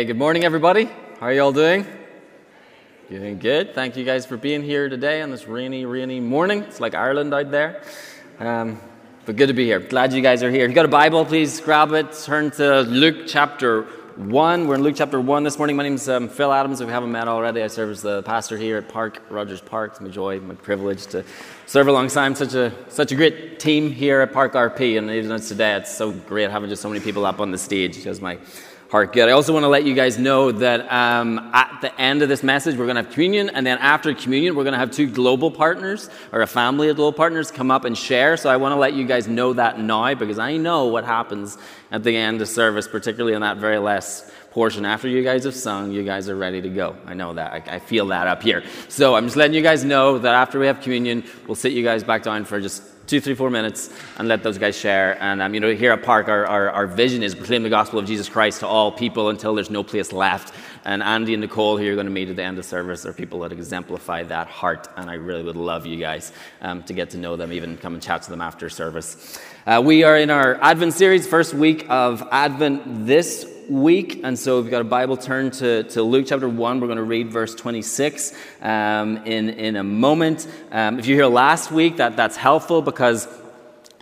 Hey, good morning, everybody. How are you all doing? Doing good. Thank you guys for being here today on this rainy, rainy morning. It's like Ireland out there. Um, but good to be here. Glad you guys are here. If you've got a Bible, please grab it. Turn to Luke chapter 1. We're in Luke chapter 1 this morning. My name is um, Phil Adams. If we haven't met already, I serve as the pastor here at Park, Rogers Park. It's my joy, my privilege to serve alongside such a, such a great team here at Park RP. And even today, it's so great having just so many people up on the stage because my heart good. I also want to let you guys know that um, at the end of this message, we're going to have communion, and then after communion, we're going to have two global partners or a family of global partners come up and share. So I want to let you guys know that now because I know what happens at the end of service, particularly in that very last portion. After you guys have sung, you guys are ready to go. I know that. I, I feel that up here. So I'm just letting you guys know that after we have communion, we'll sit you guys back down for just two, three, four minutes and let those guys share. And, um, you know, here at Park, our, our, our, vision is proclaim the gospel of Jesus Christ to all people until there's no place left. And Andy and Nicole, who you're going to meet at the end of service, are people that exemplify that heart. And I really would love you guys um, to get to know them, even come and chat to them after service. Uh, we are in our Advent series, first week of Advent this week. And so, if you've got a Bible, turn to, to Luke chapter 1. We're going to read verse 26 um, in, in a moment. Um, if you're here last week, that, that's helpful because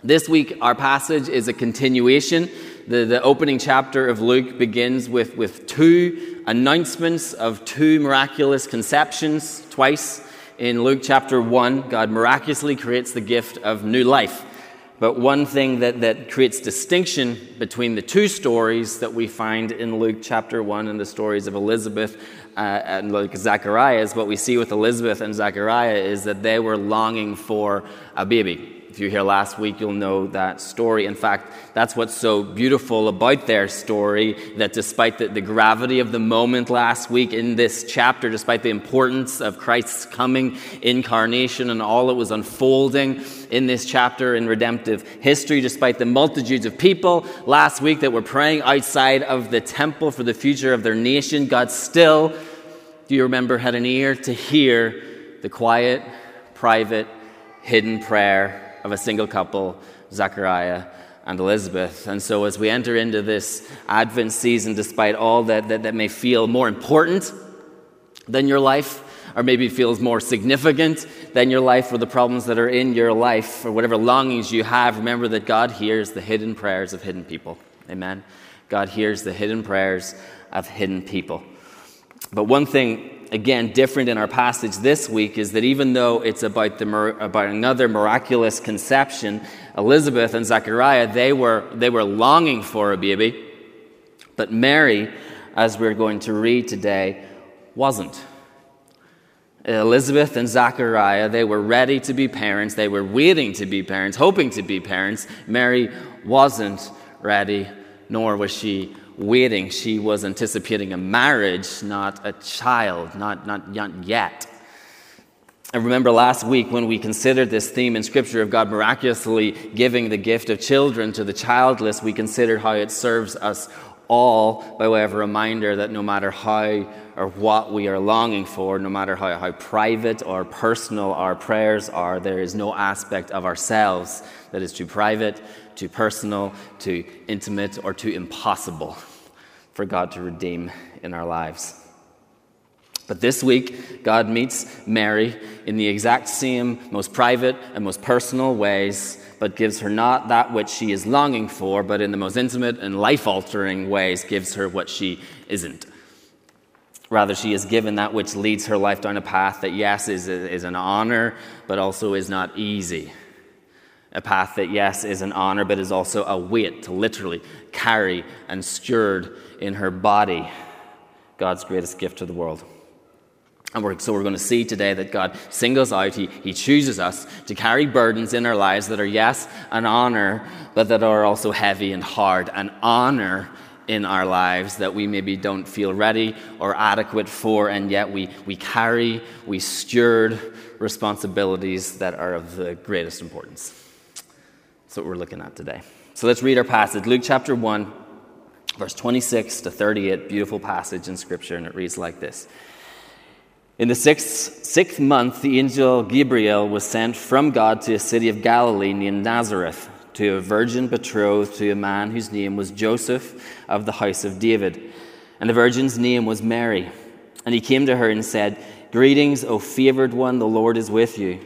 this week our passage is a continuation. The, the opening chapter of Luke begins with, with two announcements of two miraculous conceptions twice. In Luke chapter 1, God miraculously creates the gift of new life. But one thing that, that creates distinction between the two stories that we find in Luke chapter 1 and the stories of Elizabeth uh, and like Zachariah is what we see with Elizabeth and Zachariah is that they were longing for a baby. If you're here last week, you'll know that story. In fact, that's what's so beautiful about their story that despite the, the gravity of the moment last week in this chapter, despite the importance of Christ's coming incarnation and all that was unfolding in this chapter in redemptive history, despite the multitudes of people last week that were praying outside of the temple for the future of their nation, God still, do you remember, had an ear to hear the quiet, private, hidden prayer of a single couple, Zachariah and Elizabeth. And so, as we enter into this Advent season, despite all that, that, that may feel more important than your life, or maybe feels more significant than your life, or the problems that are in your life, or whatever longings you have, remember that God hears the hidden prayers of hidden people. Amen. God hears the hidden prayers of hidden people. But one thing again, different in our passage this week is that even though it's about, the, about another miraculous conception, Elizabeth and Zechariah, they were, they were longing for a baby. But Mary, as we're going to read today, wasn't. Elizabeth and Zachariah, they were ready to be parents. They were waiting to be parents, hoping to be parents. Mary wasn't ready, nor was she waiting. She was anticipating a marriage, not a child, not, not yet. I remember last week when we considered this theme in Scripture of God miraculously giving the gift of children to the childless, we considered how it serves us all by way of a reminder that no matter how or what we are longing for, no matter how, how private or personal our prayers are, there is no aspect of ourselves that is too private, too personal, too intimate, or too impossible for God to redeem in our lives. But this week, God meets Mary in the exact same, most private and most personal ways, but gives her not that which she is longing for, but in the most intimate and life altering ways, gives her what she isn't. Rather, she is given that which leads her life down a path that, yes, is, is an honor, but also is not easy. A path that, yes, is an honor, but is also a weight to literally carry and steward in her body God's greatest gift to the world. And we're, so we're going to see today that God singles out, he, he chooses us to carry burdens in our lives that are, yes, an honor, but that are also heavy and hard. An honor in our lives that we maybe don't feel ready or adequate for, and yet we, we carry, we steward responsibilities that are of the greatest importance. That's what we're looking at today. So let's read our passage Luke chapter 1, verse 26 to 38. Beautiful passage in Scripture, and it reads like this. In the sixth, sixth month, the angel Gabriel was sent from God to a city of Galilee named Nazareth to a virgin betrothed to a man whose name was Joseph of the house of David. and the virgin's name was Mary. And he came to her and said, Greetings, O favored one, the Lord is with you.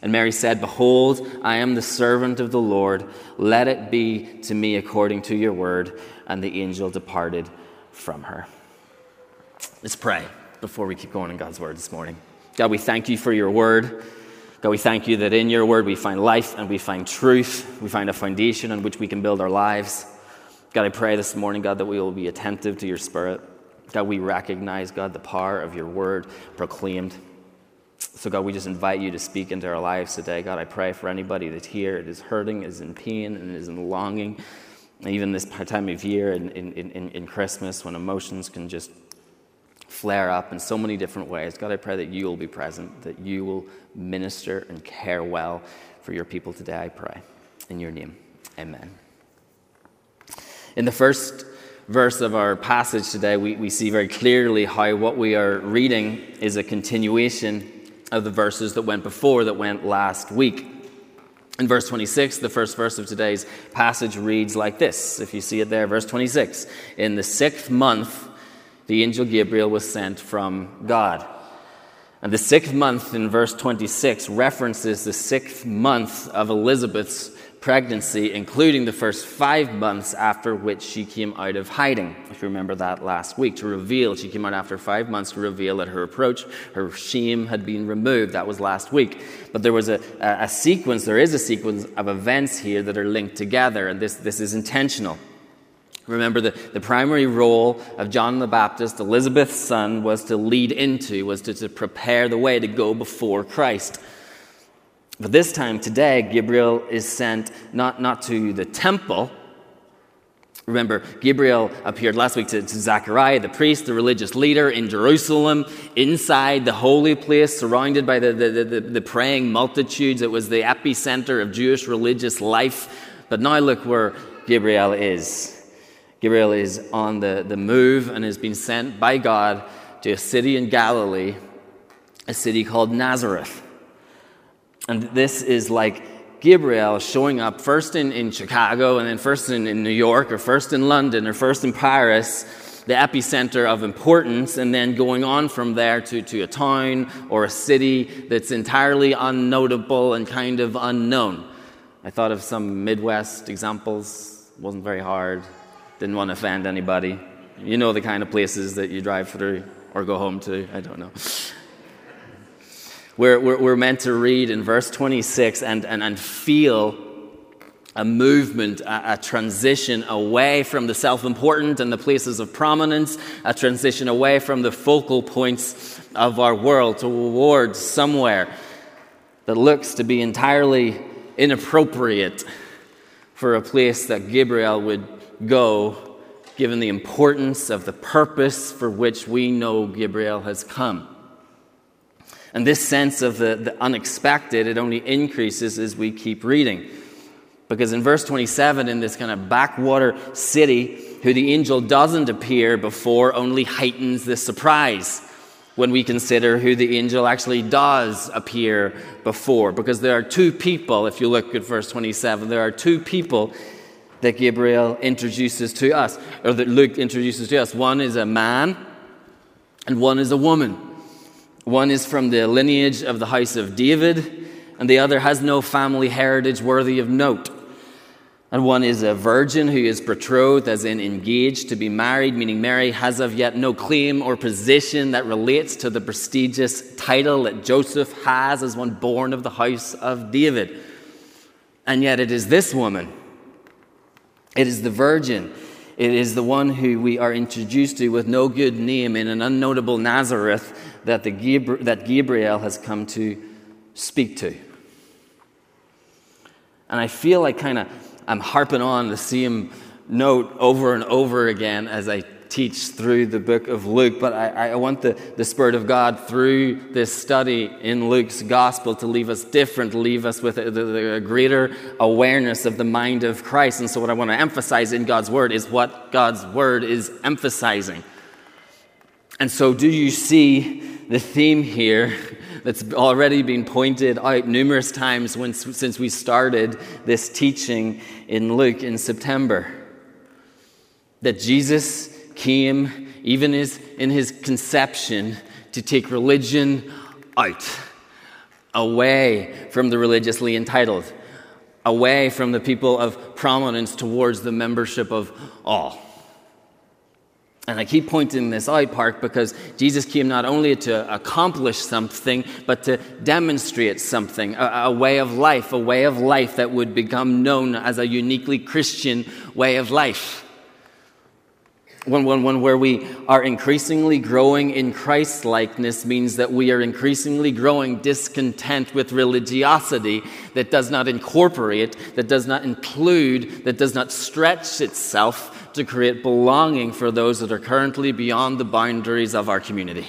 And Mary said, Behold, I am the servant of the Lord. Let it be to me according to your word. And the angel departed from her. Let's pray before we keep going in God's word this morning. God, we thank you for your word. God, we thank you that in your word we find life and we find truth. We find a foundation on which we can build our lives. God, I pray this morning, God, that we will be attentive to your spirit. God, we recognize, God, the power of your word proclaimed. So, God, we just invite you to speak into our lives today. God, I pray for anybody that's here, it is hurting, is in pain, and is in longing. Even this time of year in, in, in, in Christmas when emotions can just flare up in so many different ways. God, I pray that you will be present, that you will minister and care well for your people today, I pray. In your name, amen. In the first verse of our passage today, we, we see very clearly how what we are reading is a continuation of the verses that went before, that went last week. In verse 26, the first verse of today's passage reads like this. If you see it there, verse 26. In the sixth month, the angel Gabriel was sent from God. And the sixth month in verse 26 references the sixth month of Elizabeth's pregnancy, including the first five months after which she came out of hiding. If you remember that last week, to reveal, she came out after five months to reveal that her approach, her shame had been removed. That was last week. But there was a, a, sequence, there is a sequence of events here that are linked together, and this, this is intentional. Remember, the, the primary role of John the Baptist, Elizabeth's son, was to lead into, was to, to prepare the way to go before Christ. But this time, today, Gabriel is sent not, not to the temple. Remember, Gabriel appeared last week to, to Zechariah, the priest, the religious leader in Jerusalem, inside the holy place, surrounded by the, the, the, the praying multitudes. It was the epicenter of Jewish religious life. But now look where Gabriel is. Gabriel is on the, the move and has been sent by God to a city in Galilee, a city called Nazareth. And this is like Gabriel showing up first in, in Chicago and then first in, in New York or first in London or first in Paris, the epicenter of importance, and then going on from there to, to a town or a city that's entirely unnotable and kind of unknown. I thought of some Midwest examples, wasn't very hard. Didn't want to offend anybody. You know the kind of places that you drive through or go home to. I don't know. We're, we're, we're meant to read in verse 26 and, and, and feel a movement, a, a, transition away from the self important and the places of prominence, a transition away from the focal points of our world towards somewhere that looks to be entirely inappropriate for a place that Gabriel would go, given the importance of the purpose for which we know Gabriel has come. And this sense of the, the unexpected, it only increases as we keep reading. Because in verse 27, in this kind of backwater city, who the angel doesn't appear before only heightens the surprise when we consider who the angel actually does appear before. Because there are two people, if you look at verse 27, there are two people that Gabriel introduces to us, or that Luke introduces to us. One is a man, and one is a woman. One is from the lineage of the house of David, and the other has no family heritage worthy of note. And one is a virgin who is betrothed, as in engaged to be married, meaning Mary has of yet no claim or position that relates to the prestigious title that Joseph has as one born of the house of David. And yet it is this woman, it is the virgin, it is the one who we are introduced to with no good name in an unnotable Nazareth that, the that Gabriel has come to speak to. And I feel like kind of I'm harping on the same note over and over again as I teach through the book of Luke, but I, I, want the, the Spirit of God through this study in Luke's gospel to leave us different, leave us with a, a greater awareness of the mind of Christ. And so, what I want to emphasize in God's Word is what God's Word is emphasizing. And so, do you see the theme here that's already been pointed out numerous times when, since we started this teaching in Luke in September. That Jesus came, even his, in his conception, to take religion out, away from the religiously entitled, away from the people of prominence towards the membership of all. And I keep pointing this out, Park, because Jesus came not only to accomplish something, but to demonstrate something a, a, way of life, a way of life that would become known as a uniquely Christian way of life. One, one, one where we are increasingly growing in Christ likeness means that we are increasingly growing discontent with religiosity that does not incorporate, that does not include, that does not stretch itself to create belonging for those that are currently beyond the boundaries of our community.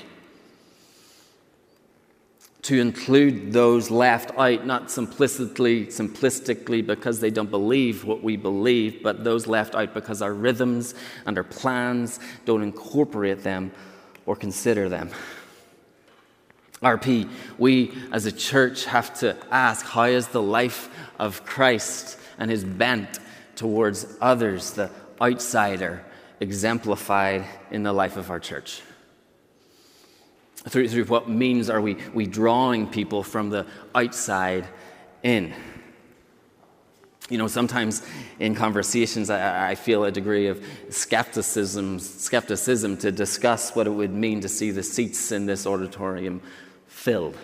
To include those left out, not simplistically, simplistically because they don't believe what we believe, but those left out because our rhythms and our plans don't incorporate them or consider them. RP, we as a church have to ask how is the life of Christ and his bent towards others, the outsider exemplified in the life of our church? Through, through what means are we, we drawing people from the outside in? You know, sometimes in conversations, I, I, feel a degree of skepticism, skepticism to discuss what it would mean to see the seats in this auditorium filled.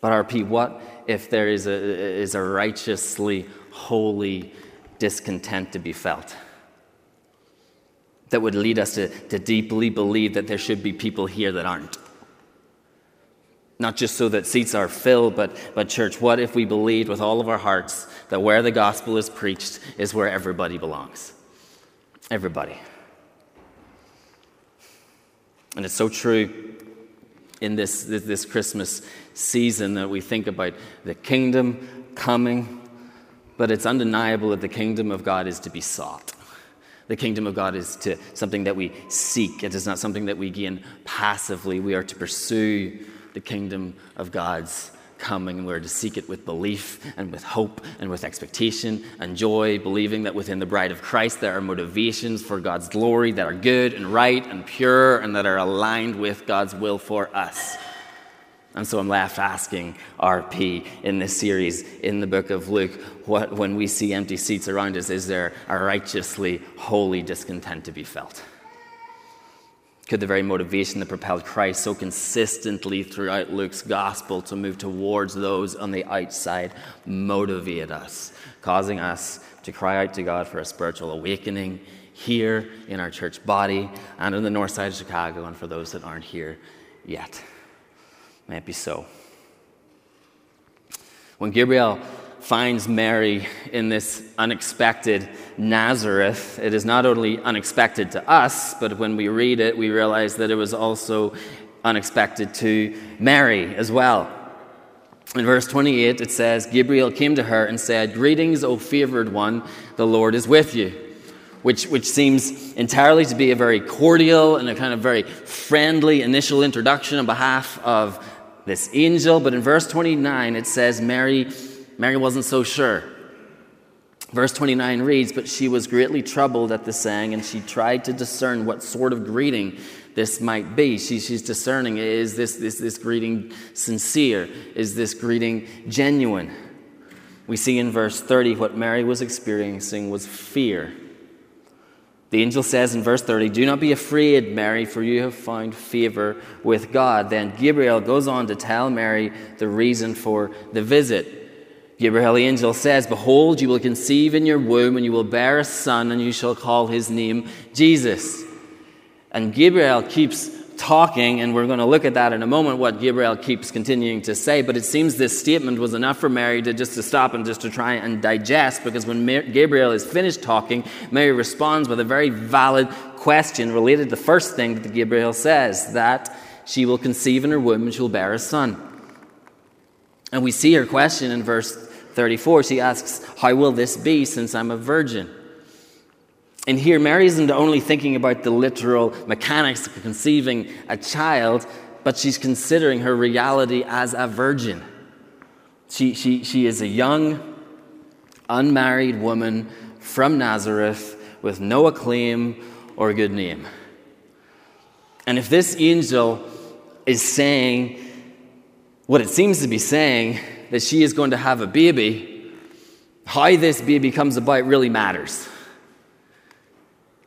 But RP, what if there is a, is a righteously holy discontent to be felt. That would lead us to, to deeply believe that there should be people here that aren't. Not just so that seats are filled, but, but church, what if we believed with all of our hearts that where the gospel is preached is where everybody belongs? Everybody. And it's so true in this, this, Christmas season that we think about the kingdom coming but it's undeniable that the kingdom of God is to be sought. The kingdom of God is to something that we seek. It is not something that we gain passively. We are to pursue the kingdom of God's coming. We're to seek it with belief and with hope and with expectation and joy, believing that within the bride of Christ there are motivations for God's glory that are good and right and pure and that are aligned with God's will for us. And so I'm left asking RP in this series in the book of Luke what, when we see empty seats around us, is there a righteously holy discontent to be felt? Could the very motivation that propelled Christ so consistently throughout Luke's gospel to move towards those on the outside motivate us, causing us to cry out to God for a spiritual awakening here in our church body and on the north side of Chicago and for those that aren't here yet? May it be so. When Gabriel finds Mary in this unexpected Nazareth, it is not only unexpected to us, but when we read it, we realize that it was also unexpected to Mary as well. In verse 28, it says, Gabriel came to her and said, Greetings, O favored one, the Lord is with you. Which, which seems entirely to be a very cordial and a kind of very friendly initial introduction on behalf of this angel, but in verse 29 it says Mary, Mary wasn't so sure. Verse 29 reads, But she was greatly troubled at the saying, and she tried to discern what sort of greeting this might be. She, she's discerning is this, this, this greeting sincere? Is this greeting genuine? we see in verse 30 what Mary was experiencing was fear. The angel says in verse 30, Do not be afraid, Mary, for you have found favor with God. Then Gabriel goes on to tell Mary the reason for the visit. Gabriel the angel says, Behold, you will conceive in your womb, and you will bear a son, and you shall call his name Jesus. And Gabriel keeps talking, and we're going to look at that in a moment, what Gabriel keeps continuing to say. But it seems this statement was enough for Mary to just to stop and just to try and digest, because when Gabriel is finished talking, Mary responds with a very valid question related to the first thing that Gabriel says, that she will conceive in her womb and she will bear a son. And we see her question in verse 34. She asks, How will this be since I'm a virgin? And here, Mary isn't only thinking about the literal mechanics of conceiving a child, but she's considering her reality as a virgin. She, she, she is a young, unmarried woman from Nazareth with no acclaim or good name. And if this angel is saying what it seems to be saying, that she is going to have a baby, how this baby comes about really matters.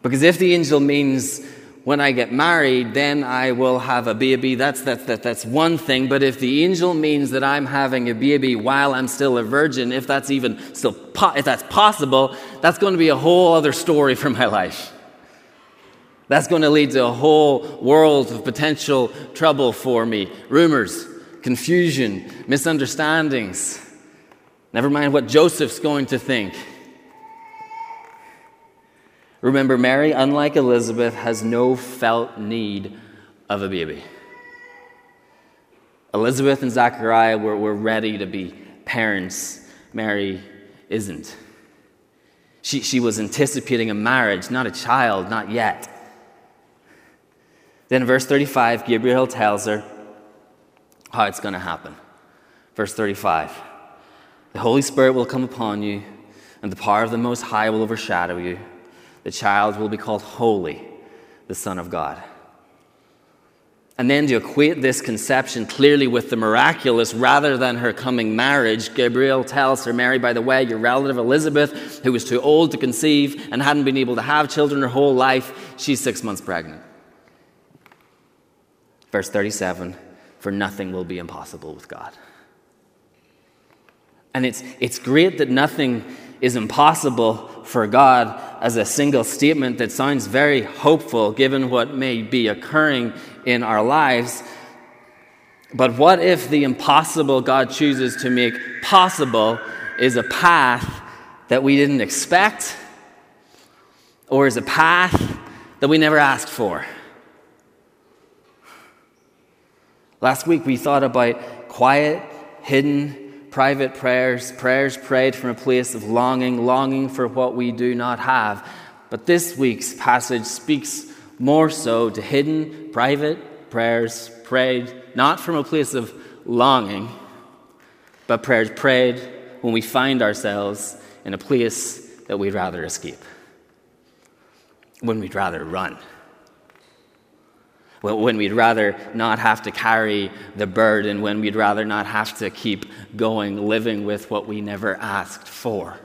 Because if the angel means when I get married, then I will have a baby, that's, that, that, that's one thing. But if the angel means that I'm having a baby while I'm still a virgin, if that's even still, po- if that's possible, that's going to be a whole other story for my life. That's going to lead to a whole world of potential trouble for me. Rumors, confusion, misunderstandings. Never mind what Joseph's going to think. Remember, Mary, unlike Elizabeth, has no felt need of a baby. Elizabeth and Zachariah were, were ready to be parents. Mary isn't. She, she was anticipating a marriage, not a child, not yet. Then, verse 35, Gabriel tells her how it's going to happen. Verse 35 The Holy Spirit will come upon you, and the power of the Most High will overshadow you. The child will be called Holy, the Son of God. And then to equate this conception clearly with the miraculous rather than her coming marriage, Gabriel tells her, Mary, by the way, your relative Elizabeth, who was too old to conceive and hadn't been able to have children her whole life, she's six months pregnant. Verse 37 For nothing will be impossible with God. And it's, it's great that nothing is impossible for God as a single statement that sounds very hopeful given what may be occurring in our lives. But what if the impossible God chooses to make possible is a path that we didn't expect or is a path that we never asked for? Last week we thought about quiet, hidden, private prayers, prayers prayed from a place of longing, longing for what we do not have. But this week's passage speaks more so to hidden, private prayers prayed not from a place of longing, but prayers prayed when we find ourselves in a place that we'd rather escape, when we'd rather run when we'd rather not have to carry the burden, when we'd rather not have to keep going, living with what we never asked for.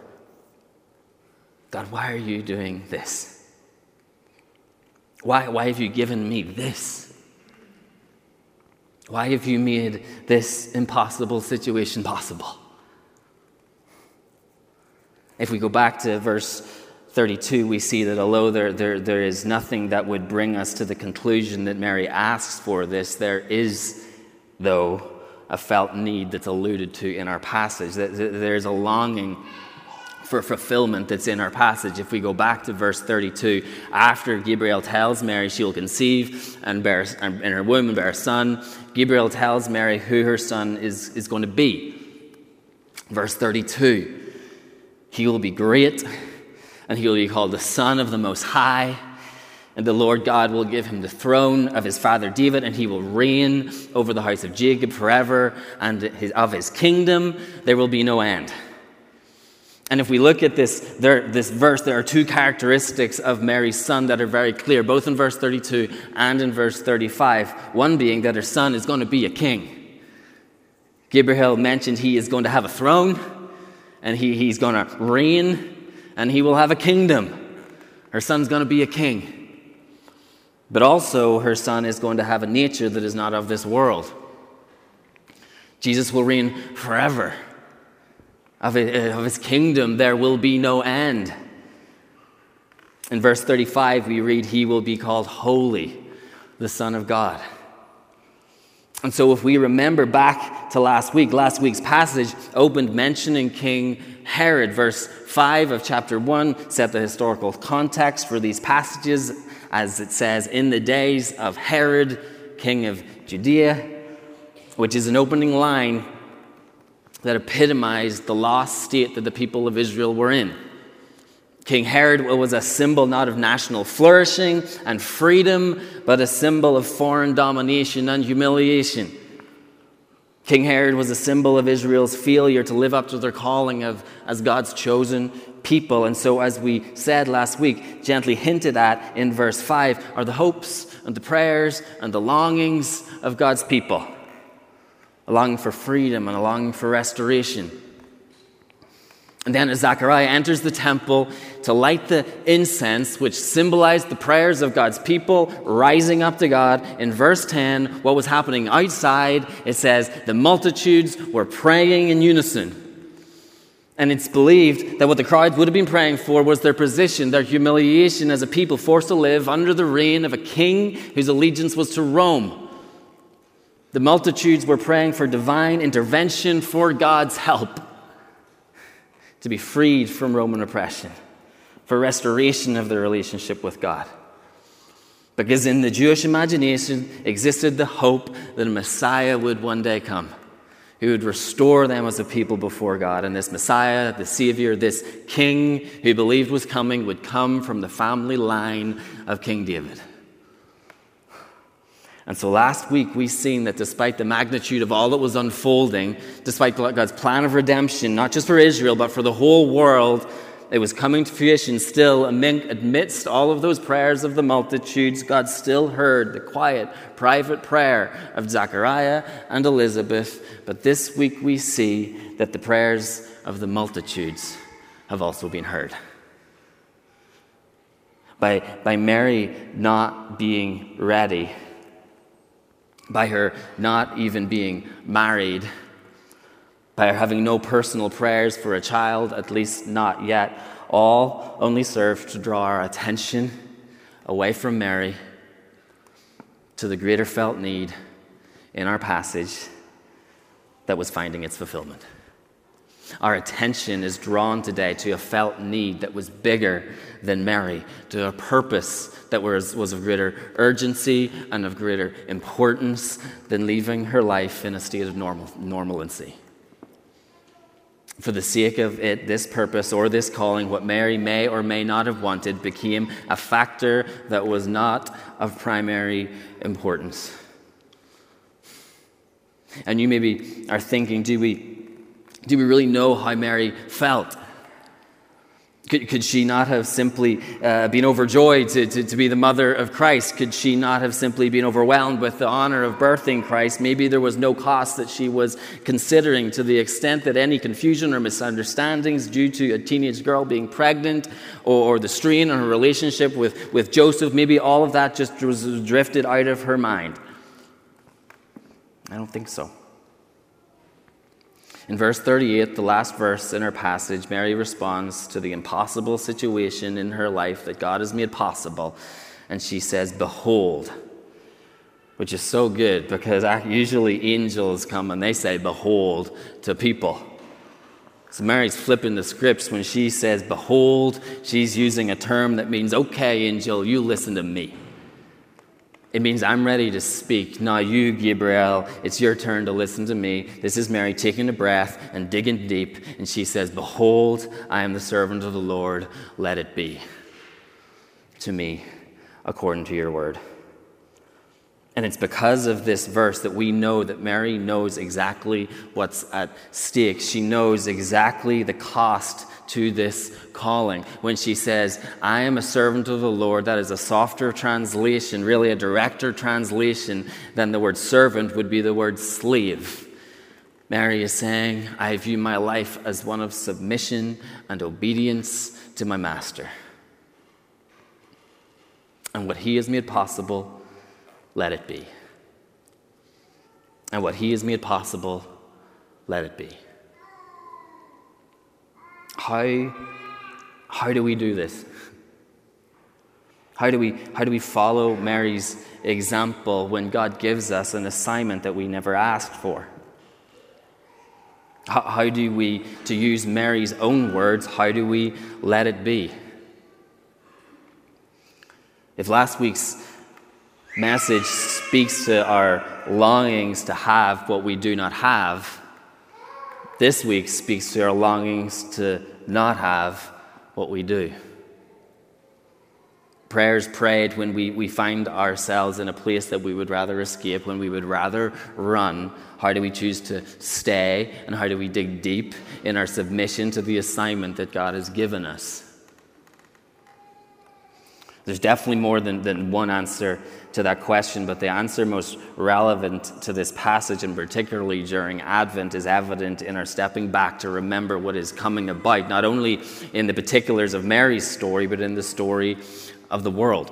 God, why are you doing this? Why, why have you given me this? Why have you made this impossible situation possible? If we go back to verse 32, we see that although there, there, there is nothing that would bring us to the conclusion that Mary asks for this, there is, though, a felt need that's alluded to in our passage. That There's a longing for fulfillment that's in our passage. If we go back to verse 32, after Gabriel tells Mary she will conceive and bear in her womb and bear a son, Gabriel tells Mary who her son is, is going to be. Verse 32 He will be great and he will be called the Son of the Most High. And the Lord God will give him the throne of his father David, and he will reign over the house of Jacob forever, and his, of his kingdom there will be no end. And if we look at this, there, this verse, there are two characteristics of Mary's son that are very clear, both in verse 32 and in verse 35. One being that her son is going to be a king. Gabriel mentioned he is going to have a throne and he, he's going to reign and he will have a kingdom. Her son's going to be a king. But also, her son is going to have a nature that is not of this world. Jesus will reign forever. Of eh, his kingdom, there will be no end. In verse 35, we read, He will be called Holy, the Son of God. And so, if we remember back to last week, last week's passage opened mentioning King Herod. Verse 5 of chapter 1 set the historical context for these passages, as it says, In the days of Herod, king of Judea, which is an opening line that epitomized the lost state that the people of Israel were in. King Herod was a symbol not of national flourishing and freedom, but a symbol of foreign domination and humiliation. King Herod was a symbol of Israel's failure to live up to their calling of, as God's chosen people. And so, as we said last week, gently hinted at in verse 5, are the hopes and the prayers and the longings of God's people a longing for freedom and a longing for restoration. And then as Zechariah enters the temple to light the incense, which symbolized the prayers of God's people rising up to God, in verse 10, what was happening outside, it says, the multitudes were praying in unison. And it's believed that what the crowds would have been praying for was their position, their humiliation as a people forced to live under the reign of a king whose allegiance was to Rome. The multitudes were praying for divine intervention, for God's help to be freed from Roman oppression, for restoration of their relationship with God. Because in the Jewish imagination existed the hope that a Messiah would one day come, who would restore them as a people before God. And this Messiah, the Savior, this King who believed was coming, would come from the family line of King David. And so last week we seen that despite the magnitude of all that was unfolding, despite God's plan of redemption, not just for Israel, but for the whole world, it was coming to fruition still amidst all of those prayers of the multitudes. God still heard the quiet private prayer of zechariah and elizabeth. But this week we see that the prayers of the multitudes have also been heard. By, by mary not being ready by her not even being married, by her having no personal prayers for a child, at least not yet, all only serve to draw our attention away from Mary to the greater felt need in our passage that was finding its fulfillment. Our attention is drawn today to a felt need that was bigger than Mary, to a purpose that was, was of greater urgency and of greater importance than leaving her life in a state of normal, normalcy. For the sake of it, this purpose or this calling, what Mary may or may not have wanted became a factor that was not of primary importance. And you maybe are thinking, do we do we really know how Mary felt? Could, could she not have simply uh, been overjoyed to, to, to be the mother of Christ? Could she not have simply been overwhelmed with the honor of birthing Christ? Maybe there was no cost that she was considering to the extent that any confusion or misunderstandings due to a teenage girl being pregnant or, or the strain on her relationship with, with Joseph, maybe all of that just was drifted out of her mind. I don't think so. In verse 38, the last verse in our passage, Mary responds to the impossible situation in her life that God has made possible. And she says, Behold, which is so good because usually angels come and they say, Behold, to people. So Mary's flipping the scripts when she says, Behold, she's using a term that means, Okay, angel, you listen to me. It means I'm ready to speak. Now, you, Gabriel, it's your turn to listen to me. This is Mary taking a breath and digging deep. And she says, Behold, I am the servant of the Lord. Let it be to me according to your word. And it's because of this verse that we know that Mary knows exactly what's at stake. She knows exactly the cost to this calling. When she says, I am a servant of the Lord, that is a softer translation, really a directer translation than the word servant would be the word slave. Mary is saying, I view my life as one of submission and obedience to my Master. And what He has made possible, let it be. And what He has made possible, let it be. How, how do we do this? How do, we, how do we follow Mary's example when God gives us an assignment that we never asked for? How, how do we, to use Mary's own words, how do we let it be? If last week's message speaks to our longings to have what we do not have, this week speaks to our longings to not have what we do. Prayers prayed when we, we find ourselves in a place that we would rather escape, when we would rather run. How do we choose to stay? And how do we dig deep in our submission to the assignment that God has given us? There's definitely more than, than one answer to that question, but the answer most relevant to this passage, and particularly during Advent, is evident in our stepping back to remember what is coming about, not only in the particulars of Mary's story, but in the story of the world.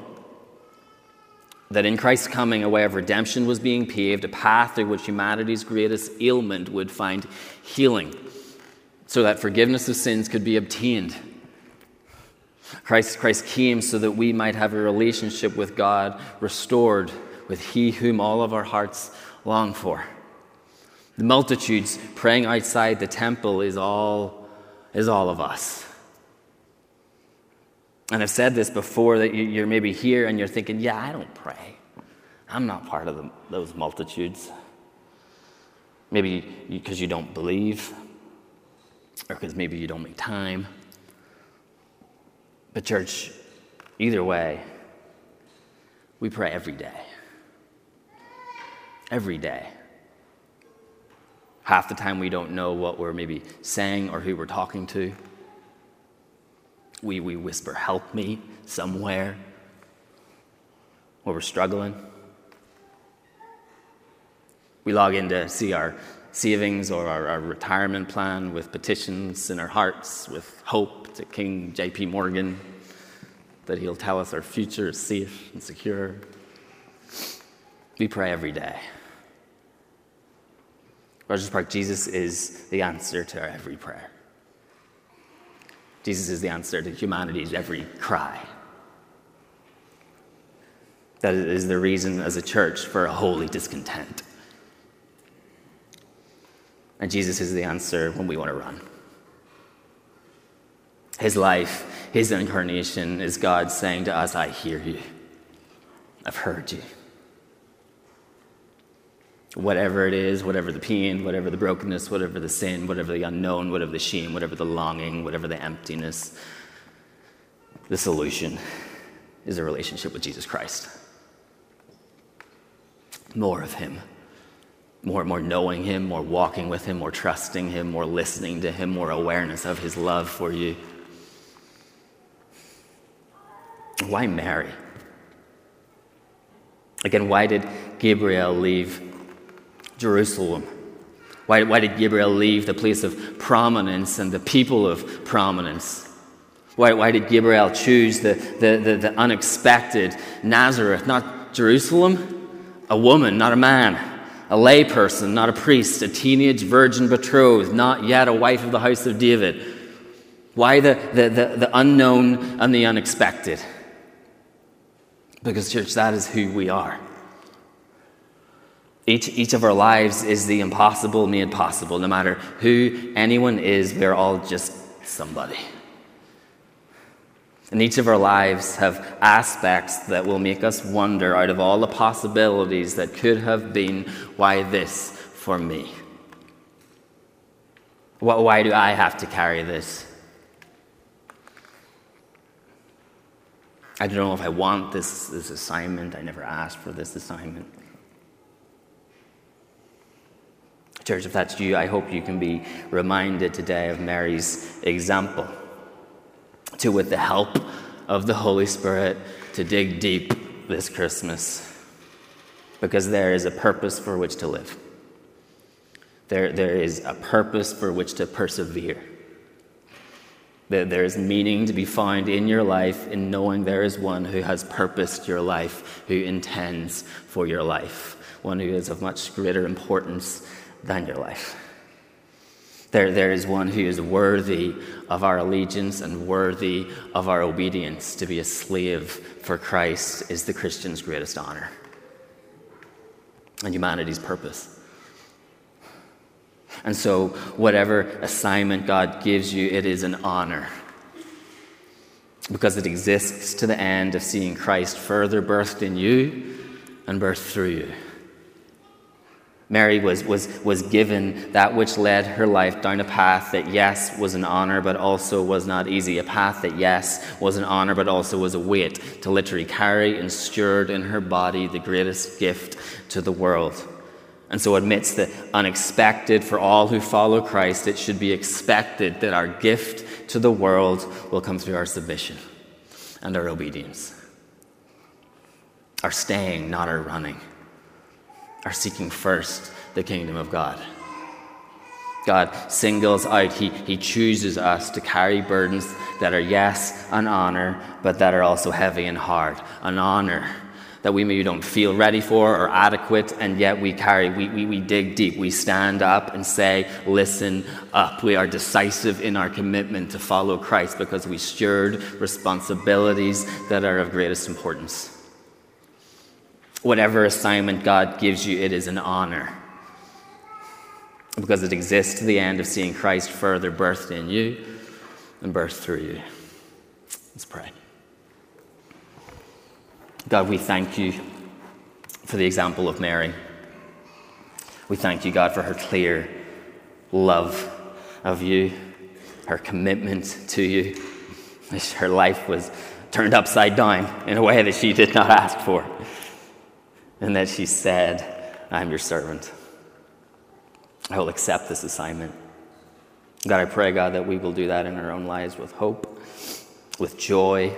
That in Christ's coming, a way of redemption was being paved, a path through which humanity's greatest ailment would find healing, so that forgiveness of sins could be obtained. Christ, Christ came so that we might have a relationship with God restored, with He whom all of our hearts long for. The multitudes praying outside the temple is all, is all of us. And I've said this before that you're maybe here and you're thinking, yeah, I don't pray. I'm not part of the, those multitudes. Maybe because you don't believe, or because maybe you don't make time. But, church, either way, we pray every day. Every day. Half the time we don't know what we're maybe saying or who we're talking to. We, we whisper, help me somewhere where we're struggling. We log in to see our savings or our, our, retirement plan with petitions in our hearts, with hope to King J.P. Morgan that he'll tell us our future is safe and secure. We pray every day. Rogers Park, Jesus is the answer to our every prayer. Jesus is the answer to humanity's every cry. That is the reason as a church for a holy discontent. And Jesus is the answer when we want to run. His life, his incarnation is God saying to us, I hear you. I've heard you. Whatever it is, whatever the pain, whatever the brokenness, whatever the sin, whatever the unknown, whatever the shame, whatever the longing, whatever the emptiness, the solution is a relationship with Jesus Christ. More of Him. More, and more knowing Him, more walking with Him, more trusting Him, more listening to Him, more awareness of His love for you. Why Mary? Again, why did Gabriel leave Jerusalem? Why, why did Gabriel leave the place of prominence and the people of prominence? Why, why did Gabriel choose the, the, the, the unexpected Nazareth, not Jerusalem? A woman, not a man. A layperson, not a priest. A teenage virgin betrothed, not yet a wife of the house of David. Why the, the, the, the unknown and the unexpected? Because, church, that is who we are. Each, each of our lives is the impossible made possible. No matter who anyone is, we're all just somebody. And each of our lives have aspects that will make us wonder out of all the possibilities that could have been, why this for me? Why do I have to carry this? I don't know if I want this, this assignment. I never asked for this assignment. Church, if that's you, I hope you can be reminded today of Mary's example. To, with the help of the Holy Spirit, to dig deep this Christmas. Because there is a purpose for which to live. there, there is a purpose for which to persevere. There, there is meaning to be found in your life in knowing there is one who has purposed your life, who intends for your life, one who is of much greater importance than your life. There, there is one who is worthy of our allegiance and worthy of our obedience. To be a slave for Christ is the Christian's greatest honor and humanity's purpose. And so, whatever assignment God gives you, it is an honor because it exists to the end of seeing Christ further birthed in you and birthed through you. Mary was, was, was given that which led her life down a path that, yes, was an honor, but also was not easy. A path that, yes, was an honor, but also was a weight to literally carry and steward in her body the greatest gift to the world. And so, amidst the unexpected for all who follow Christ, it should be expected that our gift to the world will come through our submission and our obedience, our staying, not our running are seeking first the kingdom of God. God singles out, he, he chooses us to carry burdens that are, yes, an honor, but that are also heavy and hard. An honor that we maybe don't feel ready for or adequate, and yet we carry, we, we, we dig deep. We stand up and say, Listen up. We are decisive in our commitment to follow Christ because we steward responsibilities that are of greatest importance. Whatever assignment God gives you, it is an honor because it exists to the end of seeing Christ further birthed in you and birthed through you. Let's pray. God, we thank you for the example of Mary. We thank you, God, for her clear love of you, her commitment to you. Her life was turned upside down in a way that she did not ask for and that she said, I'm your servant. I will accept this assignment. God, I pray, God, that we will do that in our own lives with hope, with joy.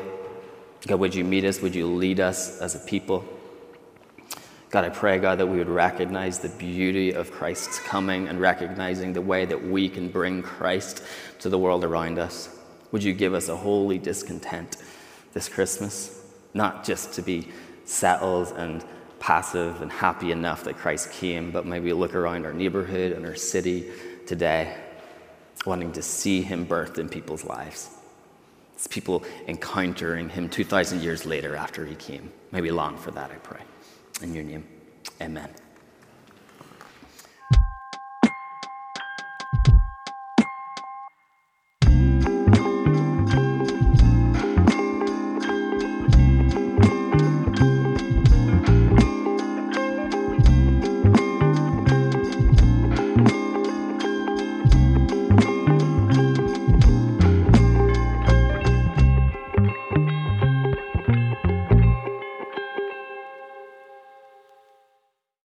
God, would you meet us? Would you lead us as a people? God, I pray, God, that we would recognize the beauty of Christ's coming and recognizing the way that we can bring Christ to the world around us. Would you give us a holy discontent this Christmas? Not just to be settled and passive and happy enough that Christ came, but maybe look around our neighborhood and our city today, wanting to see him birthed in people's lives. It's people encountering him 2,000 years later after he came. Maybe long for that, I pray. In your name, amen.